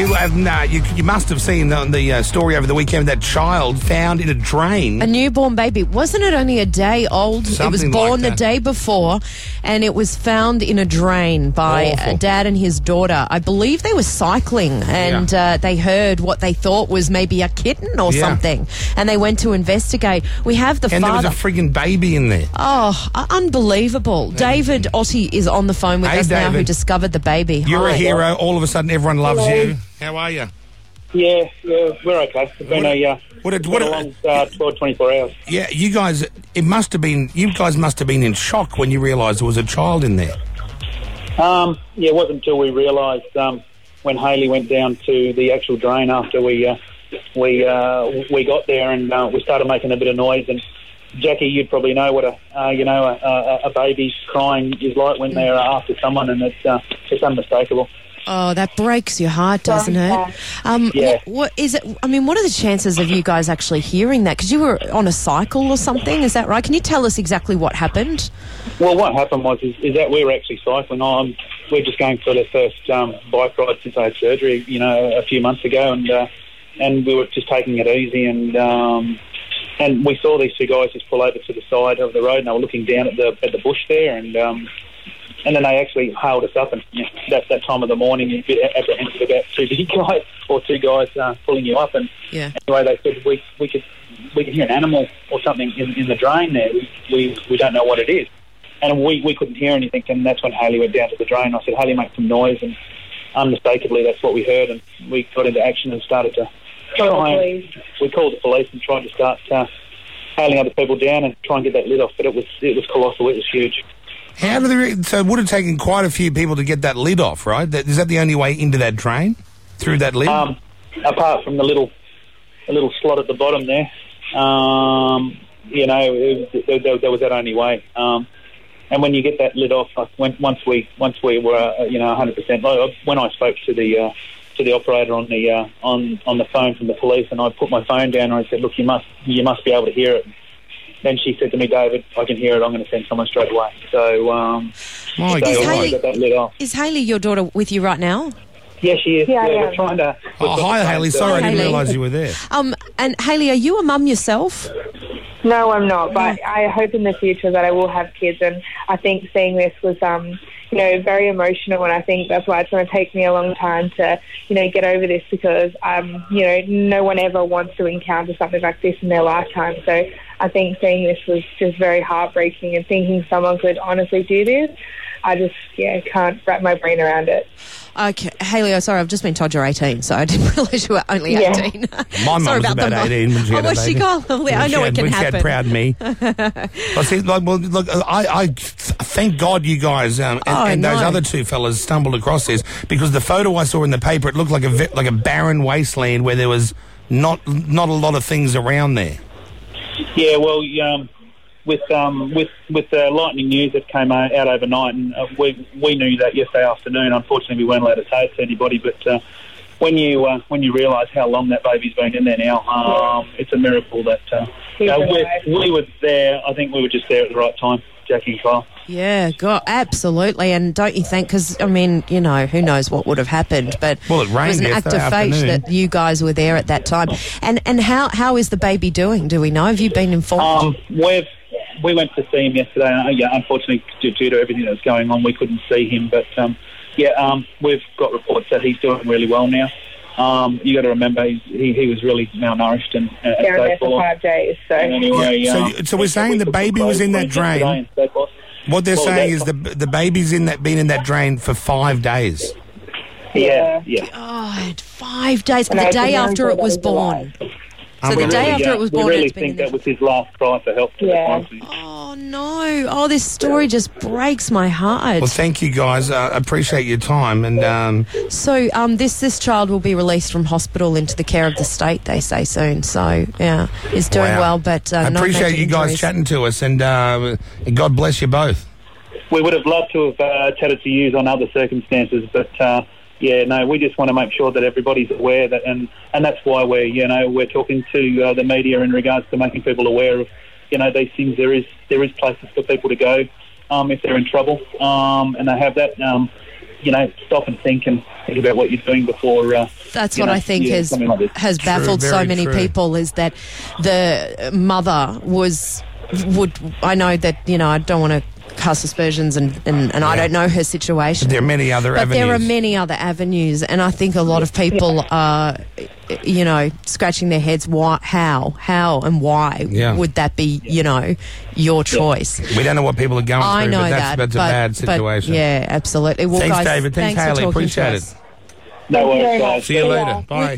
You have no, you, you must have seen the, the uh, story over the weekend. That child found in a drain. A newborn baby. Wasn't it only a day old? Something it was born like the day before, and it was found in a drain by Awful. a dad and his daughter. I believe they were cycling, and uh, they heard what they thought was maybe a kitten or Yeah. something, and they went to investigate. We have the and there was a frigging baby in there. Oh, uh, unbelievable. David Otti is on the phone with Hey, us now who discovered the baby. You're Hi. a hero. All of a sudden, everyone loves Hello. you. How are you? Yeah, yeah, we're okay. It's been What a, a- uh, what a- what a a- long uh, 12, 24 hours. Yeah, you guys. It must have been. You guys must have been in shock when you realised there was a child in there. Um, yeah, it wasn't until we realised um, when Haley went down to the actual drain after we uh, we uh, we got there and uh, we started making a bit of noise. And Jackie, you'd probably know what a uh, you know a, a, a baby crying is like when they're after someone, and it's uh, it's unmistakable. Oh, that breaks your heart, doesn't it? Um, Yeah. what, is it? I mean, what are the chances of you guys actually hearing that? Because you were on a cycle or something, is that right? Can you tell us exactly what happened? Well, what happened was is, is that we were actually cycling on. We're just going for the first um, bike ride since I had surgery, you know, a few months ago, and uh, and we were just taking it easy, and um, and we saw these two guys just pull over to the side of the road, and they were looking down at the at the bush there, and um, and then they actually hailed us up, and you know, that that time of the morning, you're a bit apprehensive about two big guys or two guys uh, pulling you up, and Yeah. anyway, they said we we could we could hear an animal or something in, in the drain there. We, we we don't know what it is, and we, we couldn't hear anything. And that's when Haley went down to the drain. I said, Haley, make some noise, and unmistakably, that's what we heard. And we got into action and started to try. And, we called the police and tried to start uh, hailing other people down and try and get that lid off. But it was it was colossal. It was huge. How do they? So it would have taken quite a few people to get that lid off, right? That, is that the only way into that drain? Through that lid? Um, apart from the little, the little slot at the bottom there, um, you know, it, there, there, there was that only way. Um, and when you get that lid off, like when, once we once we were, uh, you know, 100. percent When I spoke to the uh, to the operator on the uh, on on the phone from the police, and I put my phone down and I said, "Look, you must you must be able to hear it." Then she said to me, "David, I can hear it. I'm going to send someone straight away." So, um, My so Is I Haley- got that lid off. Is Haley your daughter with you right now? Yeah, she is. Yeah, Yeah, I we're am. trying to. we've oh, hi, the phone Haley. Sorry, I didn't realise you were there. Um, and Haley, are you a mum yourself? No, I'm not. But I hope in the future that I will have kids. And I think seeing this was, um, you know, very emotional. And I think that's why it's going to take me a long time to, you know, get over this because, um, you know, no one ever wants to encounter something like this in their lifetime. So I think seeing this was just very heartbreaking. And thinking someone could honestly do this, I just, yeah, can't wrap my brain around it. Okay, Haley, oh, sorry, I've just been told you're 18, so I didn't realise you were only Yeah. 18. My mum sorry was about, the- 18 when she oh, had a was she baby. gone? Well, I When know she it can when happen. She had proud me. I see. Like, well, look, I, I thank God you guys um, and, Oh, I and those other two fellas stumbled across this because the photo I saw in the paper it looked like a like a barren wasteland where there was not not a lot of things around there. Yeah, well, um, with um, with with the lightning news that came out, overnight, and uh, we we knew that yesterday afternoon. Unfortunately, we weren't allowed to say it to anybody. But uh, when you uh, when you realise how long that baby's been in there now, um, it's a miracle that uh, He's uh, we, we were there. I think we were just there at the right time, Jackie and Kyle. Yeah, God, absolutely. And don't you think? Because I mean, you know, who knows what would have happened? But Well, it rained was an act of yesterday fate afternoon. that you guys were there at that time. And and how how is the baby doing? Do we know? Have you been informed? Um, we've we went to see him yesterday. Uh, yeah, unfortunately, due, due to everything that was going on, we couldn't see him. But um, yeah, um, we've got reports that he's doing really well now. Um, you got to remember, he he was really malnourished and, uh, and so for forth. five days. So. And anyway, So- um, so we're saying the baby was in that drain. so. What they're Well, saying is the the baby's in that been in that drain for five days. Yeah, yeah. oh, five days. And the day after it was born. So the day after it was born, we born, really it's been in think there. that was his last cry for help. to Yeah. honest with you. Oh no! Oh, this story just breaks my heart. Well, thank you guys. Uh, appreciate your time and. Um, So, um, this this child will be released from hospital into the care of the state. They say soon. So, yeah, he's doing Wow. well. But uh, I no appreciate you guys injuries. chatting to us, and, uh, and God bless you both. We would have loved to have uh, chatted to you on other circumstances, but uh, yeah, no, we just want to make sure that everybody's aware that, and and that's why we're you know we're talking to uh, the media in regards to making people aware of you know these things. There is there is places for people to go um, if they're in trouble, um, and they have that. Um, you know, stop and think and think about what you're doing before. Uh, That's what know, I think yeah, has like has baffled so many true. people is that the mother was would I know that you know I don't want to cast aspersions and and, and I don't know her situation. There are many other but avenues. there are many other avenues, and I think a lot of people are, you know, scratching their heads. Why? How? How? And why Yeah. would that be? You know, your choice. We don't know what people are going I through, know but that's, that. that's but, a bad but, situation. yeah, absolutely. Well, Thanks, guys, David. Thanks, for Haley. Appreciate it. No worries, guys. See you later. Bye.